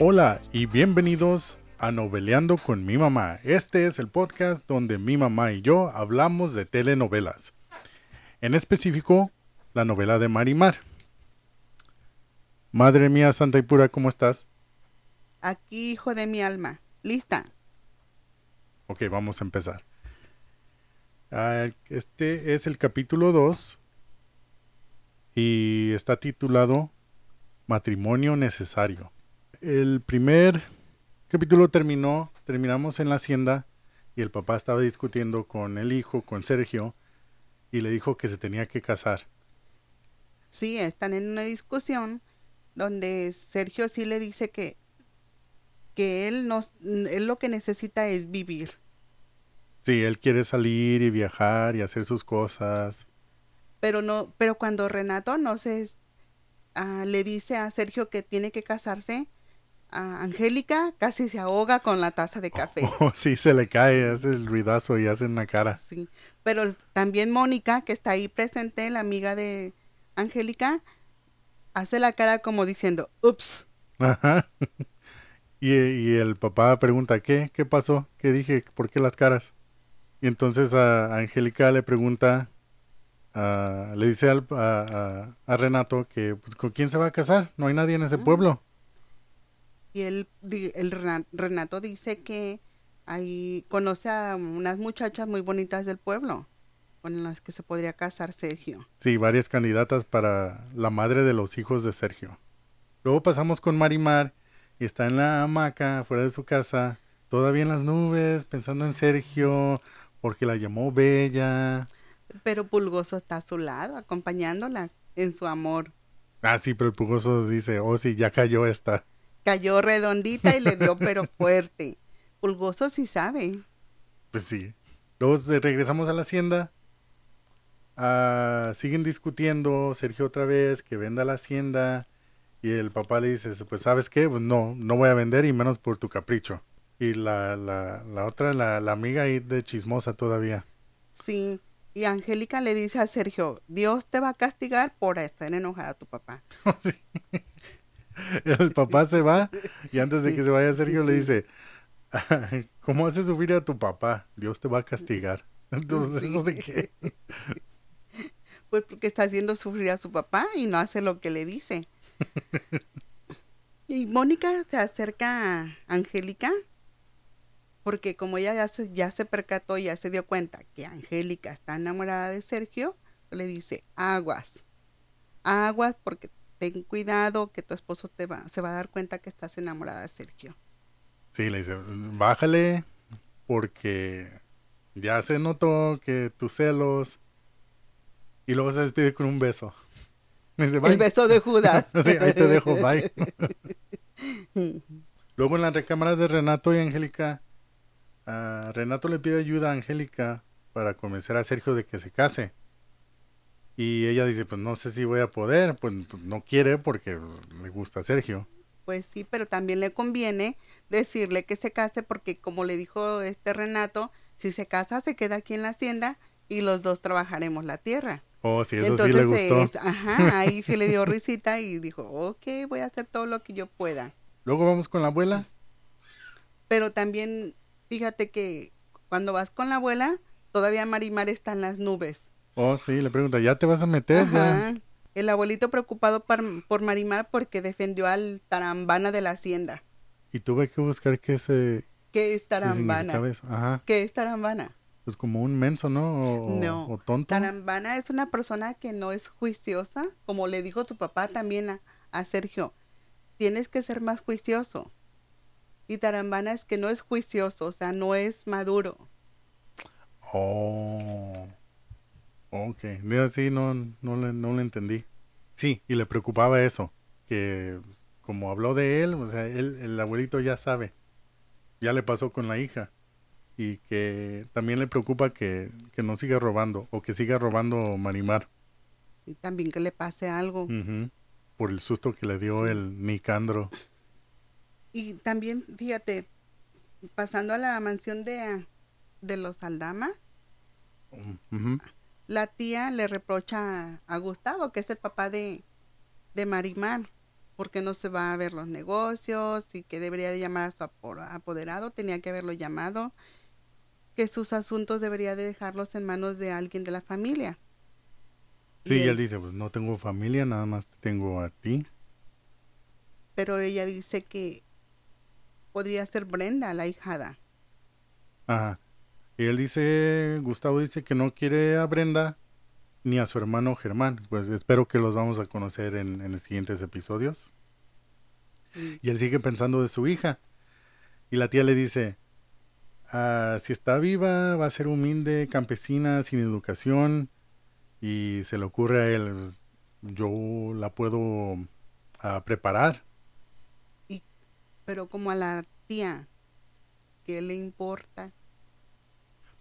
Hola y bienvenidos a Noveleando con mi mamá. Este es el podcast donde mi mamá y yo hablamos de telenovelas. En específico, la novela de Marimar. Madre mía santa y pura, ¿cómo estás? Aquí, hijo de mi alma. Lista. Ok, vamos a empezar. Ah, Este es el capítulo 2 y está titulado Matrimonio Necesario. El primer capítulo terminó, terminamos en la hacienda y el papá estaba discutiendo con el hijo, con Sergio, y le dijo que se tenía que casar. Sí, están en una discusión donde Sergio sí le dice que, que él, no, él lo que necesita es vivir. Sí, él quiere salir y viajar y hacer sus cosas. Pero no, pero cuando Renato no se ah, le dice a Sergio que tiene que casarse, a Angélica casi se ahoga con la taza de café. Oh, sí, se le cae, hace el ruidazo y hace una cara. Sí, pero también Mónica, que está ahí presente, la amiga de Angélica, hace la cara como diciendo, ups. Ajá. Y, y el papá pregunta, ¿qué? ¿Qué pasó? ¿Qué dije? ¿Por qué las caras? Y entonces a Angélica le pregunta, a- le dice al- a, a- a Renato que pues, con quién se va a casar, no hay nadie en ese Ah. pueblo. Y él, el Rena- Renato dice que ahí conoce a unas muchachas muy bonitas del pueblo con las que se podría casar Sergio. Sí, varias candidatas para la madre de los hijos de Sergio. Luego pasamos con Marimar y está en la hamaca fuera de su casa, todavía en las nubes, pensando en Sergio, porque la llamó Bella. Pero Pulgoso está a su lado, acompañándola en su amor. Ah, sí, pero el pugoso dice, oh sí, ya cayó esta. Cayó redondita y le dio pero fuerte. Pulgoso sí sabe. Pues sí. Luego regresamos a la hacienda. Ah, siguen discutiendo, Sergio otra vez, que venda la hacienda. Y el papá le dice, pues sabes qué, pues no, no voy a vender y menos por tu capricho. Y la, la, la otra, la, la amiga ahí de chismosa todavía. Sí. Y Angélica le dice a Sergio, Dios te va a castigar por estar enojada a tu papá. El papá se va y antes de que se vaya Sergio le dice, ¿cómo haces sufrir a tu papá? Dios te va a castigar. Entonces, Sí. ¿eso de qué? Pues porque está haciendo sufrir a su papá y no hace lo que le dice. y Mónica se acerca a Angélica porque como ella ya se, ya se percató y ya se dio cuenta que Angélica está enamorada de Sergio, le dice, aguas, aguas porque ten cuidado que tu esposo te va, se va a dar cuenta que estás enamorada de Sergio. Sí, le dice, bájale porque ya se notó que tus celos. Y luego se despide con un beso. Dice, El beso de Judas. Sí, ahí te dejo, bye. Luego en la recámara de Renato y Angélica, ah, Renato le pide ayuda a Angélica para convencer a Sergio de que se case. Y ella dice, pues no sé si voy a poder, pues, no quiere porque le gusta a Sergio. Pues sí, pero también le conviene decirle que se case porque como le dijo este Renato, si se casa se queda aquí en la hacienda y los dos trabajaremos la tierra. Oh, sí, eso Entonces, sí le gustó. es- ajá, ahí sí le dio risita y dijo, ok, voy a hacer todo lo que yo pueda. Luego vamos con la abuela. Pero también, fíjate que cuando vas con la abuela, todavía Marimar está en las nubes. Oh, sí, le pregunta, ¿ya te vas a meter? ya?" Ajá. El abuelito preocupado por, por Marimar porque defendió al tarambana de la hacienda. Y tuve que buscar qué se ¿Qué es qué tarambana? eso. Ajá. ¿Qué es tarambana? Pues como un menso, ¿no? O, No. o tonto. Tarambana es una persona que no es juiciosa, como le dijo tu papá también a, a Sergio. Tienes que ser más juicioso. Y Tarambana es que no es juicioso, o sea, no es maduro. Oh. Ok. Sí, no, no, le, no le entendí. Sí, y le preocupaba eso. Que como habló de él, o sea, él, el abuelito ya sabe. Ya le pasó con la hija. Y que también le preocupa que, que no siga robando. O que siga robando Marimar. Y también que le pase algo. Ujú. Por el susto que le dio Sí. el Nicandro. Y también, fíjate, pasando a la mansión de, de los Aldama, Ujú. La tía le reprocha a, a Gustavo, que es el papá de, de Marimar, porque no se va a ver los negocios y que debería de llamar a su apo- apoderado, tenía que haberlo llamado, que sus asuntos debería de dejarlos en manos de alguien de la familia. Sí, Y él- él dice, pues no tengo familia, nada más te tengo a ti. pero ella dice que podría ser Brenda, la hijada. Ajá. Y él dice, Gustavo dice que no quiere a Brenda ni a su hermano Germán. Pues espero que los vamos a conocer en, en los siguientes episodios. Y- Y él sigue pensando de su hija. Y la tía le dice, "Ah, si está viva, va a ser humilde, campesina, sin educación. Y se le ocurre a él, "Pues, yo la puedo ah, preparar. Pero como a la tía, ¿qué le importa?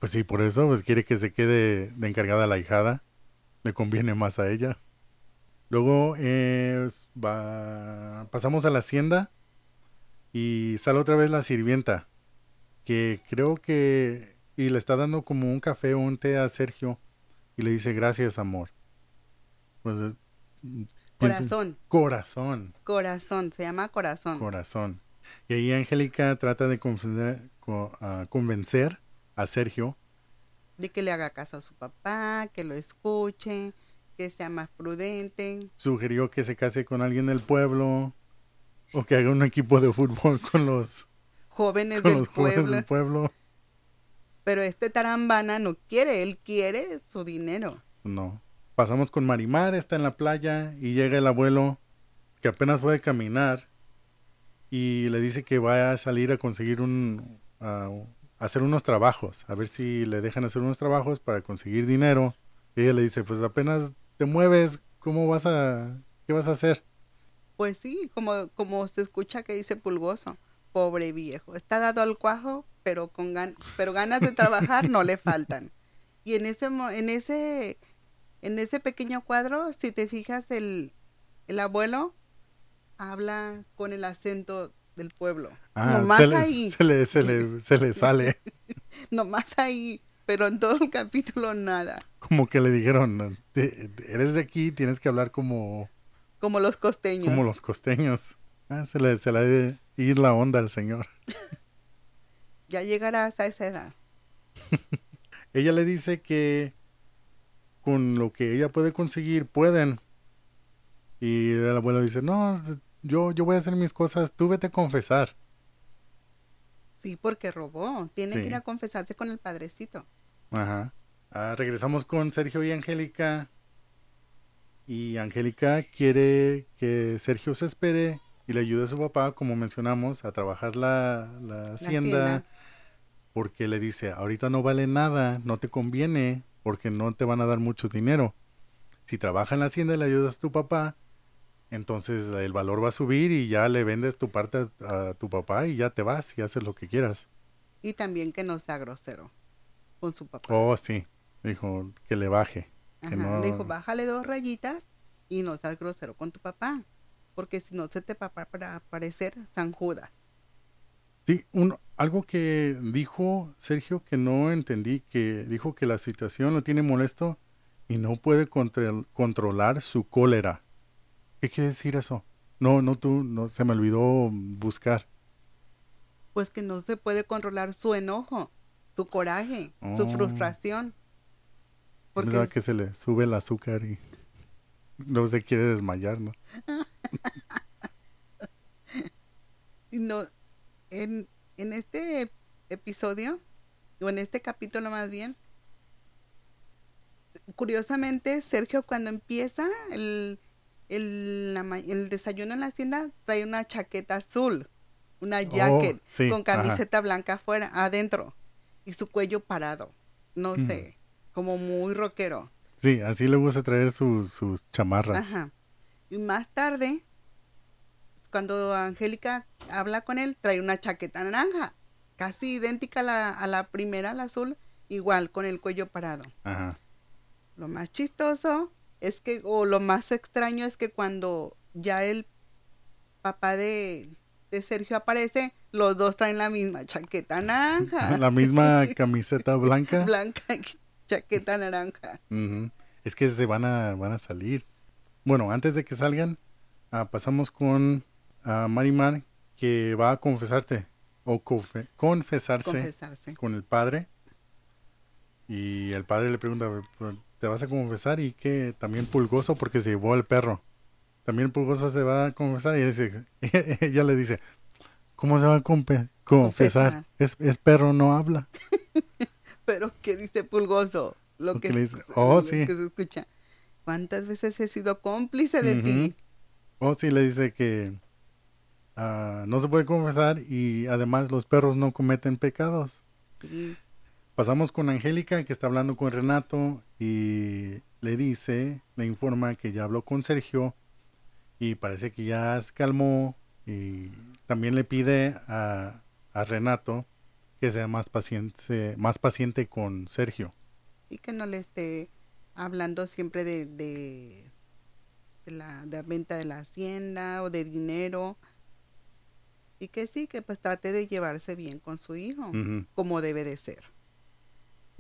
Pues sí, por eso pues quiere que se quede de encargada la hijada. Le conviene más a ella. Luego eh, va- pasamos a la hacienda y sale otra vez la sirvienta. Que creo que... Y le está dando como un café o un té a Sergio. Y le dice gracias, amor. Pues, eh, pienso- Corazón, Corazón. corazón, se llama corazón. Corazón. Y ahí Angélica trata de convencer, co- convencer a Sergio de que le haga caso a su papá, que lo escuche, que sea más prudente. sugirió que se case con alguien del pueblo o que haga un equipo de fútbol con los, Jóvenes con del los jóvenes pueblo. del pueblo. Pero este tarambana no quiere, él quiere su dinero. No. Pasamos con Marimar, está en la playa y llega el abuelo que apenas puede caminar y le dice que va a salir a conseguir un... hacer unos trabajos, a ver si le dejan hacer unos trabajos para conseguir dinero. Ella le dice, pues apenas te mueves, ¿cómo vas a... qué vas a hacer? Pues sí, como, como se escucha que dice Pulgoso, pobre viejo, está dado al cuajo, pero con gan pero ganas de trabajar no le faltan. Y en ese en ese en ese pequeño cuadro, si te fijas el el abuelo habla con el acento del pueblo. nomás Ah, se le, ahí, Se le, se le, se le sale. nomás ahí, pero en todo el capítulo nada. como que le dijeron, "Te- eres de aquí, tienes que hablar como, Como los costeños. como los costeños. Ah, se le, se le ir la onda al señor. Ya llegarás a esa edad. Ella le dice que con lo que ella puede conseguir, pueden. Y el abuelo dice, no, yo, yo voy a hacer mis cosas, tú vete a confesar. Sí, porque robó. Tiene que ir a confesarse con el padrecito. Ajá. Ah, regresamos con Sergio y Angélica. Y Angélica quiere que Sergio se espere y le ayude a su papá, como mencionamos, a trabajar la, la hacienda. hacienda. Porque le dice, ahorita no vale nada, no te conviene, porque no te van a dar mucho dinero. Si trabaja en la hacienda y le ayudas a tu papá, entonces el valor va a subir y ya le vendes tu parte a, a tu papá y ya te vas y haces lo que quieras. Y también que no sea grosero con su papá. Oh, sí, dijo que le baje. que Ajá, no- Le dijo, bájale dos rayitas y no seas grosero con tu papá. Porque si no se te va para aparecer San Judas. Sí, un, algo que dijo Sergio que no entendí, que dijo que la situación lo tiene molesto y no puede control- controlar su cólera. ¿Qué quiere decir eso? No, no tú, no, se me olvidó buscar. Pues que no se puede controlar su enojo, su coraje, su Oh. frustración. Porque ¿Verdad que se le sube el azúcar y no se quiere desmayar, no? no, en, en este episodio, o en este capítulo más bien, curiosamente, Sergio cuando empieza el, el, la ma- el desayuno en la hacienda, trae una chaqueta azul, una jacket, Oh, sí, con ajá. camiseta blanca afuera, adentro, y su cuello parado, no Mm. sé, como muy rockero. Sí, así le gusta traer sus, sus chamarras. Ajá. Y más tarde, cuando Angélica habla con él, trae una chaqueta naranja, casi idéntica a la, a la primera, la azul, igual, con el cuello parado. Ajá. Lo más chistoso es que, o lo más extraño es que cuando ya el papá de, de Sergio aparece, los dos traen la misma chaqueta naranja. La misma camiseta blanca. Blanca y chaqueta naranja. Es que se van a, van a salir. Bueno, antes de que salgan, ah, pasamos con ah, Marimar que va a confesarte o confe- confesarse, Confesarse. con el padre. Y el padre le pregunta, "¿Pero ¿te vas a confesar? Y que también Pulgoso porque se llevó al perro. También Pulgoso se va a confesar y dice, ella le dice, ¿cómo se va a confesar? Confesar. Es, es perro, no habla. Pero ¿qué dice Pulgoso? Lo Lo que, dice, se- "Oh, lo sí". que se escucha. ¿Cuántas veces he sido cómplice de ti? O sí le dice que ah, no se puede confesar y además los perros no cometen pecados. Sí. Pasamos con Angélica que está hablando con Renato y le dice, le informa que ya habló con Sergio y parece que ya se calmó y también le pide a, a Renato que sea más paciente, más paciente con Sergio. Y que no le esté hablando siempre de, de, de la, de venta de la hacienda o de dinero. Y que sí, que pues trate de llevarse bien con su hijo, como debe de ser.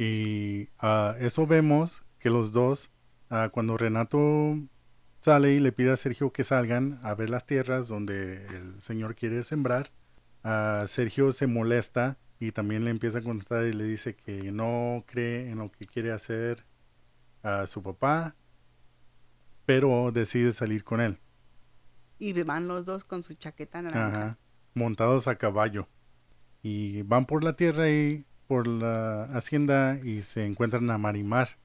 Y a eso vemos que los dos, ah, cuando Renato sale y le pide a Sergio que salgan a ver las tierras donde el señor quiere sembrar, ah, Sergio se molesta y también le empieza a contar y le dice que no cree en lo que quiere hacer a su papá, pero decide salir con él, Y van los dos con su chaqueta naranja. Ajá, montados a caballo. Y van por la tierra y por la hacienda y se encuentran a Marimar.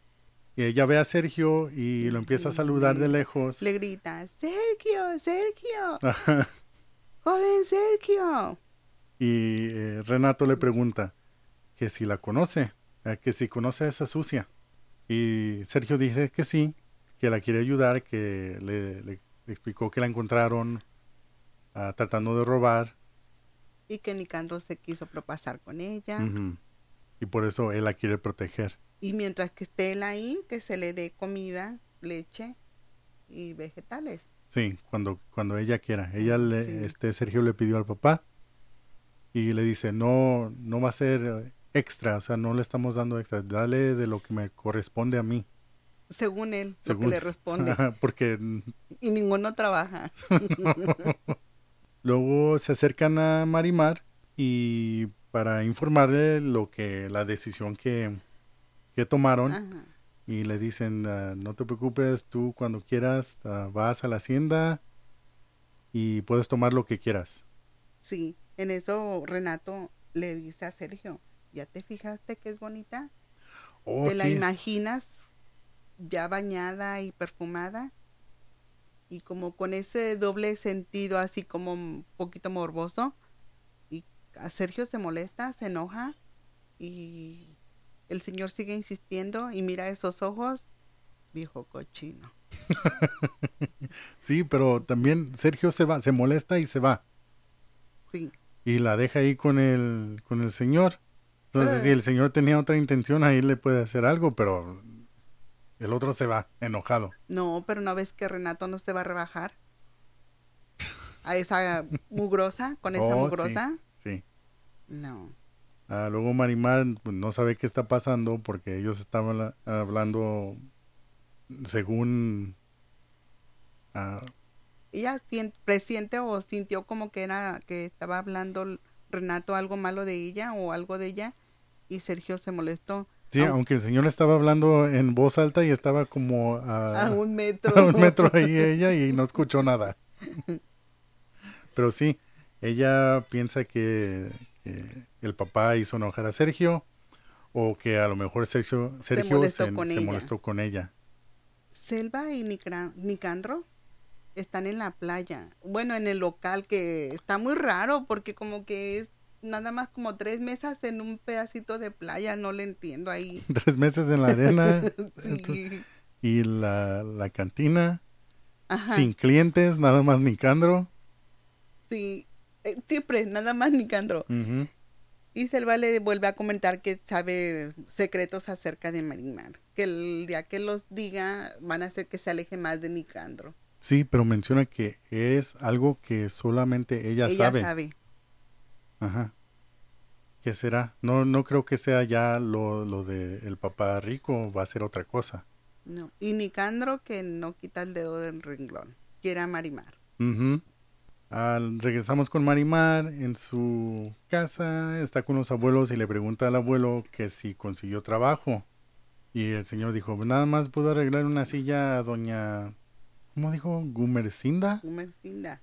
Y ella ve a Sergio y lo empieza a saludar de lejos. Le grita, Sergio, Sergio, joven Sergio. Y eh, Renato le pregunta que si la conoce, eh, que si conoce a esa sucia. Y Sergio dice que sí, que la quiere ayudar, que le, explicó que la encontraron ah, tratando de robar. Y que Nicandro se quiso propasar con ella. Y por eso él la quiere proteger. Y mientras que esté él ahí, que se le dé comida, leche y vegetales. Sí, cuando, cuando ella quiera. Ella le, Sí. este Sergio le pidió al papá y le dice, no, no va a ser extra, o sea, no le estamos dando extra, dale de lo que me corresponde a mí. Según él, lo que le responde. Porque y ninguno trabaja. luego se acercan a Marimar y para informarle lo que, la decisión que, que tomaron Ajá. y le dicen, ah, no te preocupes, tú cuando quieras ah, vas a la hacienda y puedes tomar lo que quieras. Sí, en eso Renato le dice a Sergio, ¿ya te fijaste que es bonita? Oh, ¿Te la imaginas ya bañada y perfumada? Y como con ese doble sentido así como un poquito morboso. A Sergio se molesta, se enoja y el señor sigue insistiendo y mira esos ojos, viejo cochino. Sí, pero también Sergio se va, se molesta y se va. Sí, Y la deja ahí con el, con el señor. Entonces, Eh. si el señor tenía otra intención, ahí le puede hacer algo, pero el otro se va, enojado. no, pero no ves que Renato no se va a rebajar a esa mugrosa, con esa Oh, mugrosa. Sí. No. Ah, luego Marimar pues, no sabe qué está pasando porque ellos estaban la- hablando según... ah, ella sien- presiente o sintió como que era que estaba hablando Renato algo malo de ella o algo de ella y Sergio se molestó sí, Au- aunque el señor estaba hablando en voz alta y estaba como a, a un metro. a un metro ahí ella y no escuchó nada. Pero sí, ella piensa que, que el papá hizo enojar a Sergio o que a lo mejor Sergio, Se molestó se, con se ella. molestó con ella. Selva y Nicra- Nicandro están en la playa. Bueno, en el local que está muy raro porque como que es nada más como tres mesas en un pedacito de playa, no le entiendo ahí. Tres meses en la arena Sí. y la, la cantina Ajá. sin clientes, nada más Nicandro. Sí. Eh, siempre, nada más Nicandro. Y Selva le vuelve a comentar que sabe secretos acerca de Marimar. Que el día que los diga van a hacer que se aleje más de Nicandro. Sí, pero menciona que es algo que solamente ella, Ella sabe. sabe. Ajá. ¿Qué será? No, no creo que sea ya lo, lo de el papá rico, va a ser otra cosa. No. Y Nicandro que no quita el dedo del renglón. Quiere a Marimar. Ujú. Al- regresamos con Marimar en su casa, está con los abuelos y le pregunta al abuelo que si consiguió trabajo. Y el señor dijo, nada más pudo arreglar una silla a doña, ¿cómo dijo? Gumercinda. Gumercinda.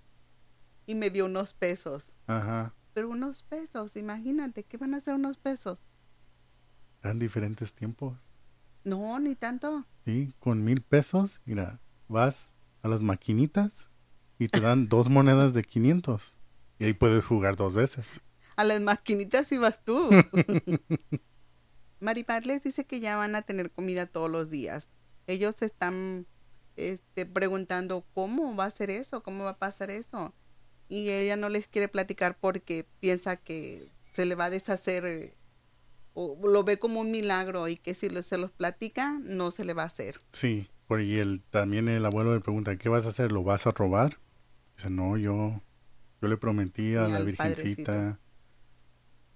Y me dio unos pesos. Ajá, Pero unos pesos, imagínate, ¿qué van a hacer unos pesos? eran diferentes tiempos. No, ni tanto. Sí, con mil pesos, mira, vas a las maquinitas y te dan dos monedas de 500. Y ahí puedes jugar dos veces. A las maquinitas ibas tú. Maripar les dice que ya van a tener comida todos los días. Ellos están este, preguntando cómo va a ser eso, cómo va a pasar eso. Y ella no les quiere platicar porque piensa que se le va a deshacer eh, o lo ve como un milagro y que si se los platica no se le va a hacer. Sí, porque el, también el abuelo le pregunta, ¿qué vas a hacer? ¿Lo vas a robar? No, yo, yo le prometí a Y la al Virgencita,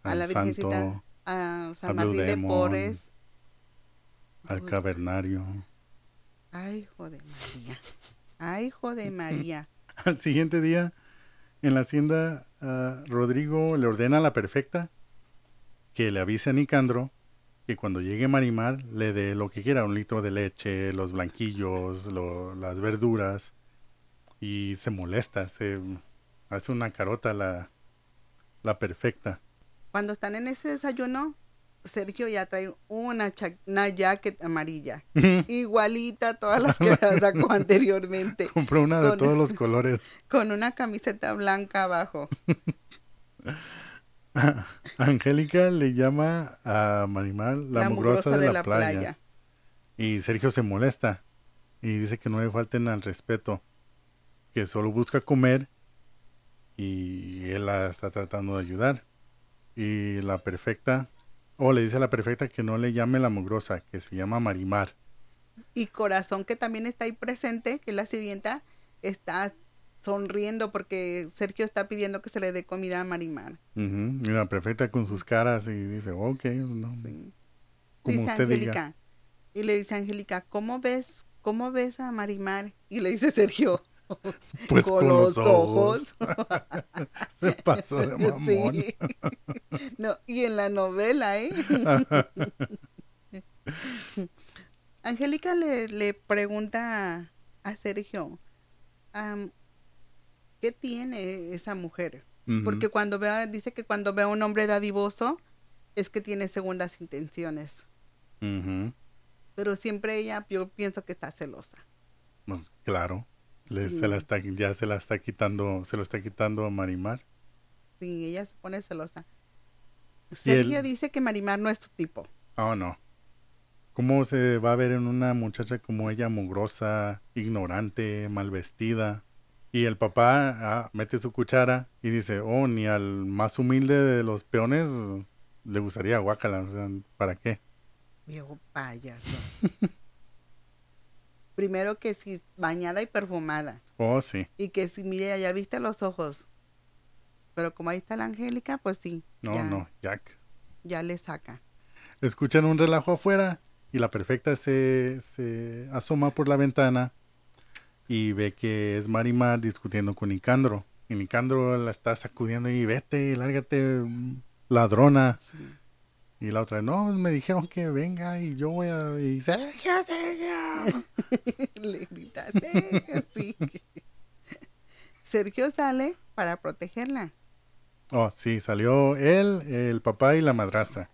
A al la Santo, Virgencita, a a San Martín de Porres. al cavernario. Ay, hijo de María. Ay, hijo de María. Al siguiente día, en la hacienda, ah, Rodrigo le ordena a la perfecta que le avise a Nicandro que cuando llegue Marimar le dé lo que quiera, un litro de leche, los blanquillos, lo- las verduras, y se molesta, se hace una carota la, la perfecta. Cuando están en ese desayuno, Sergio ya trae una, una jacket amarilla, igualita a todas las que la sacó anteriormente, Compró una de Con- todos los colores. con una camiseta blanca abajo. Angélica le llama a Marimar la, mugrosa, de, la, playa. Y Sergio se molesta y dice que no le falten al respeto, que solo busca comer y él la está tratando de ayudar. Y la perfecta, o le dice a la perfecta que no le llame la mugrosa, que se llama Marimar. Y Corazón, que también está ahí presente, que es la sirvienta, está sonriendo porque Sergio está pidiendo que se le dé comida a Marimar. Y la perfecta con sus caras y dice, ok, no, Sí. como dice usted diga. Angélica. Y le dice Angélica, ¿cómo ves, cómo ves a Marimar? Y le dice Sergio, Pues con, los ojos. Se pasó de mamón. Sí. No, y en la novela, ¿eh? Angélica le, le pregunta a Sergio, ¿qué tiene esa mujer? Porque cuando vea, dice que cuando ve a un hombre dadivoso es que tiene segundas intenciones. Ujú. Pero siempre ella, yo pienso que está celosa. Pues, claro. Le- Sí. se la está, ya se la está quitando, se lo está quitando a Marimar. Sí, ella se pone celosa. Sergio él- dice que Marimar no es su tipo. Oh, no. ¿Cómo se va a ver en una muchacha como ella, mugrosa, ignorante, mal vestida? Y el papá ah, mete su cuchara y dice, oh, ni al más humilde de los peones le gustaría guacala. O sea, ¿para qué? Viejo payaso. Primero que si bañada y perfumada. Oh, sí. Y que si, mire, ya viste los ojos. Pero como ahí está la Angélica, pues sí. No, ya, no, Jack. Ya le saca. Escuchan un relajo afuera y la perfecta se, se asoma por la ventana y ve que es Marimar discutiendo con Nicandro. Y Nicandro la está sacudiendo y vete, lárgate, mm, ladrona. Sí. Y la otra, no, me dijeron que venga y yo voy a... Y Sergio, Sergio. le grita, Sergio, sí. Sergio sale para protegerla. Oh, sí, salió él, el papá y la madrastra.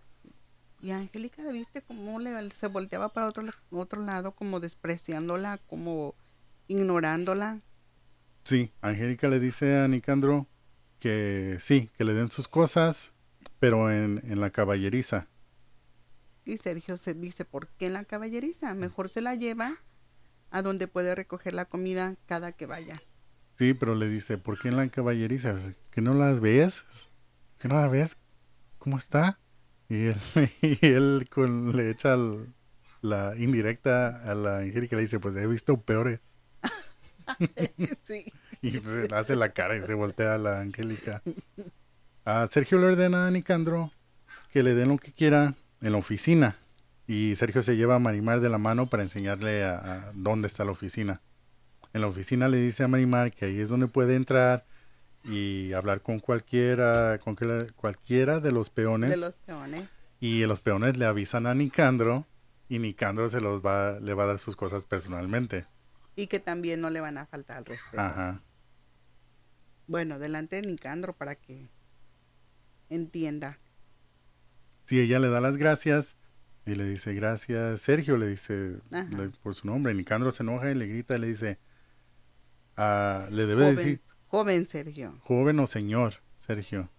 Y Angélica, ¿viste cómo le, se volteaba para otro, otro lado, como despreciándola, como ignorándola? Sí, Angélica le dice a Nicandro que sí, que le den sus cosas, pero en, en la caballeriza. Y Sergio se dice, ¿por qué en la caballeriza? Mejor se la lleva a donde puede recoger la comida cada que vaya. Sí, pero le dice, ¿por qué en la caballeriza? ¿Que no las ves? ¿Que no la ves? ¿Cómo está? Y él, y él con, le echa el- la indirecta a la Angélica, le dice, pues he visto peores. sí. Y se hace la cara y se voltea a la Angélica. A Sergio le ordena a Nicandro que le den lo que quiera en la oficina. Y Sergio se lleva a Marimar de la mano para enseñarle a, a dónde está la oficina. en la oficina le dice a Marimar que ahí es donde puede entrar y hablar con cualquiera, con cualquiera de los peones. De los peones. Y los peones le avisan a Nicandro y Nicandro se los va, le va a dar sus cosas personalmente. Y que también no le van a faltar al respeto. Ajá. Bueno, delante de Nicandro para que entienda. Sí, ella le da las gracias y le dice gracias. Sergio le dice le- por su nombre. Nicandro se enoja y le grita y le dice, ah, le debe Joven, decir joven Sergio. joven o señor, Sergio.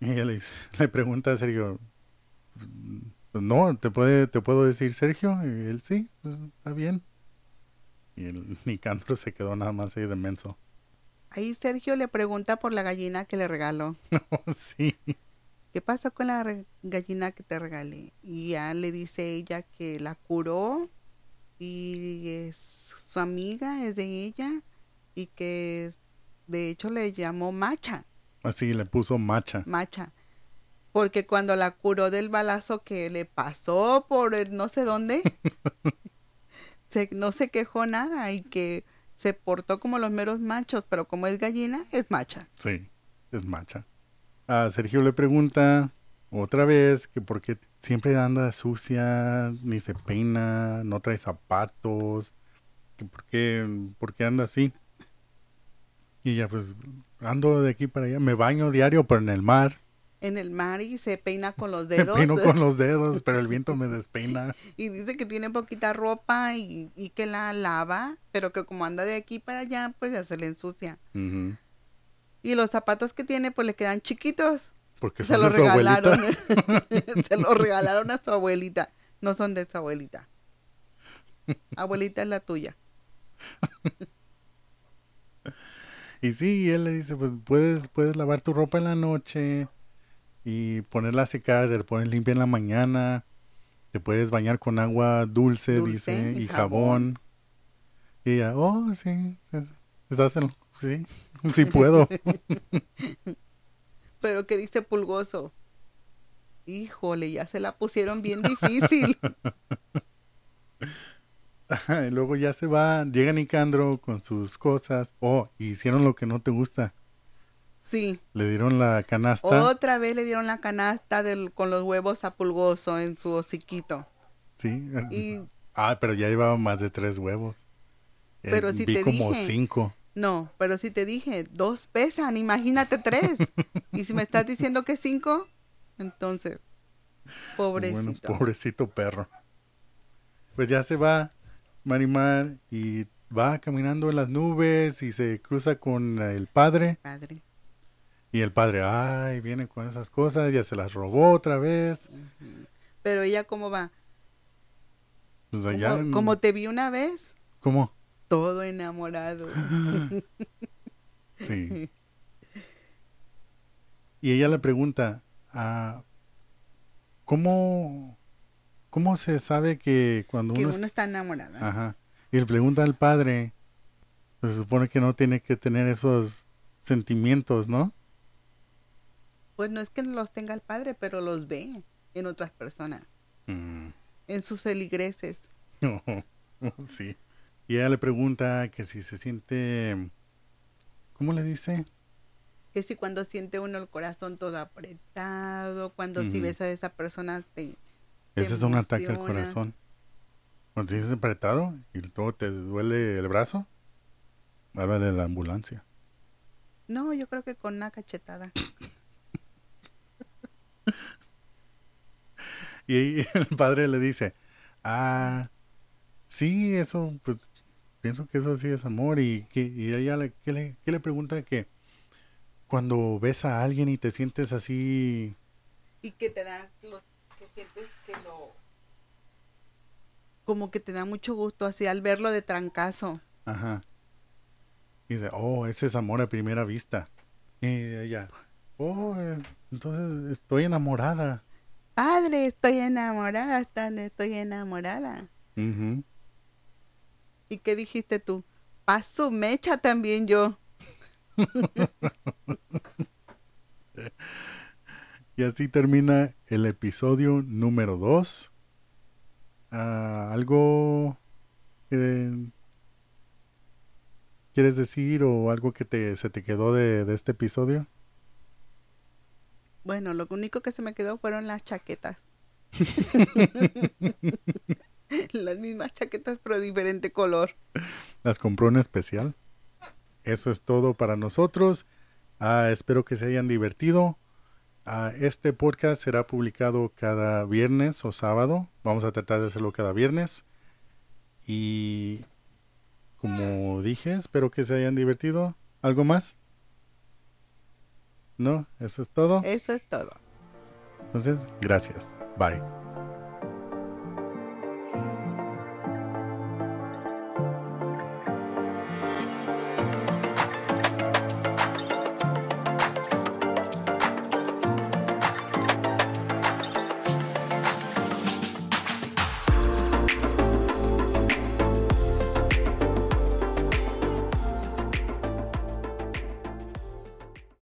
Y ella le, dice- le pregunta a Sergio, "Pues no, ¿te, puede, ¿te puedo decir Sergio? Y él sí, pues, está bien. Y el Nicandro se quedó nada más ahí de menso. Ahí Sergio le pregunta por la gallina que le regaló. sí. ¿Qué pasó con la gallina que te regalé? Y ya le dice ella que la curó y es su amiga, es de ella y que es- de hecho le llamó Macha, Así le puso macha. Macha. Porque cuando la curó del balazo que le pasó por el no sé dónde, se, no se quejó nada y que se portó como los meros machos, pero como es gallina, es macha. Sí, es macha. A Sergio le pregunta otra vez que por qué siempre anda sucia, ni se peina, no trae zapatos, que por qué, por qué anda así. Y ella pues ando de aquí para allá, me baño diario pero en el mar, En el mar y se peina con los me dedos. peino con los dedos, pero el viento me despeina. Y dice que tiene poquita ropa y, y que la lava, pero que como anda de aquí para allá, pues ya se le ensucia. Y los zapatos que tiene, pues le quedan chiquitos. Porque Se los regalaron. se los regalaron a su abuelita. No son de su abuelita. Abuelita es la tuya. Y sí, él le dice, pues puedes, puedes lavar tu ropa en la noche y ponerla a secar, te la pones limpia en la mañana, te puedes bañar con agua dulce, Dulce dice, y y jabón. Y ella, oh, sí, es- estás en, sí, sí puedo. Pero que dice pulgoso. Híjole, ya se la pusieron bien difícil. y luego ya se va, llega Nicandro con sus cosas. Oh, hicieron lo que no te gusta. Sí. Le dieron la canasta. Otra vez le dieron la canasta del, con los huevos a pulgoso en su hociquito. Sí. Y Ah, pero ya llevaba más de tres huevos. Eh, Pero si vi te como dije. cinco. no, pero si te dije, dos pesan, imagínate tres. y si me estás diciendo que cinco, entonces, pobrecito. Bueno, pobrecito perro. Pues ya se va Marimar y va caminando en las nubes y se cruza con el padre. Padre. Y el padre, ay, viene con esas cosas, ya se las robó otra vez. Pero ella cómo va, Pues allá en- como te vi una vez, ¿Cómo? todo enamorado. Sí. Y ella le pregunta, ah, ¿cómo, ¿cómo se sabe que cuando que uno está enamorado. Ajá. Y le pregunta al padre, pues se supone que no tiene que tener esos sentimientos, ¿no? Pues no es que los tenga el padre, pero los ve en otras personas, Mm. en sus feligreses. sí. Y ella le pregunta que si se siente, ¿cómo le dice? Que si cuando siente uno el corazón todo apretado, cuando si ves a esa persona te, Te Ese es un ataque al corazón. Cuando te dices apretado y todo te duele el brazo, háblale de la ambulancia. No, yo creo que con una cachetada. Y ahí el padre le dice, ah, sí, eso, pues, pienso que eso sí es amor. Y, que, y ella le, ¿qué le, le pregunta que cuando ves a alguien y te sientes así, Y que te da, los, que sientes que lo... Como que te da mucho gusto así al verlo de trancazo. ajá, y dice, oh, ese es amor a primera vista. Y ella, oh, entonces estoy enamorada. Padre, estoy enamorada, estoy enamorada. ¿Y qué dijiste tú? Paso mecha también yo. Y así termina el episodio número 2. algo que quieres decir o algo que te, se te quedó de, de este episodio? Bueno, lo único que se me quedó fueron las chaquetas. las mismas chaquetas pero diferente color. Las compró en especial. Eso es todo para nosotros. Ah, espero que se hayan divertido. Ah, este podcast será publicado cada viernes o sábado. Vamos a tratar de hacerlo cada viernes. Y como dije, espero que se hayan divertido. ¿Algo más? ¿No? ¿Eso es todo? Eso es todo. Entonces, gracias. Bye.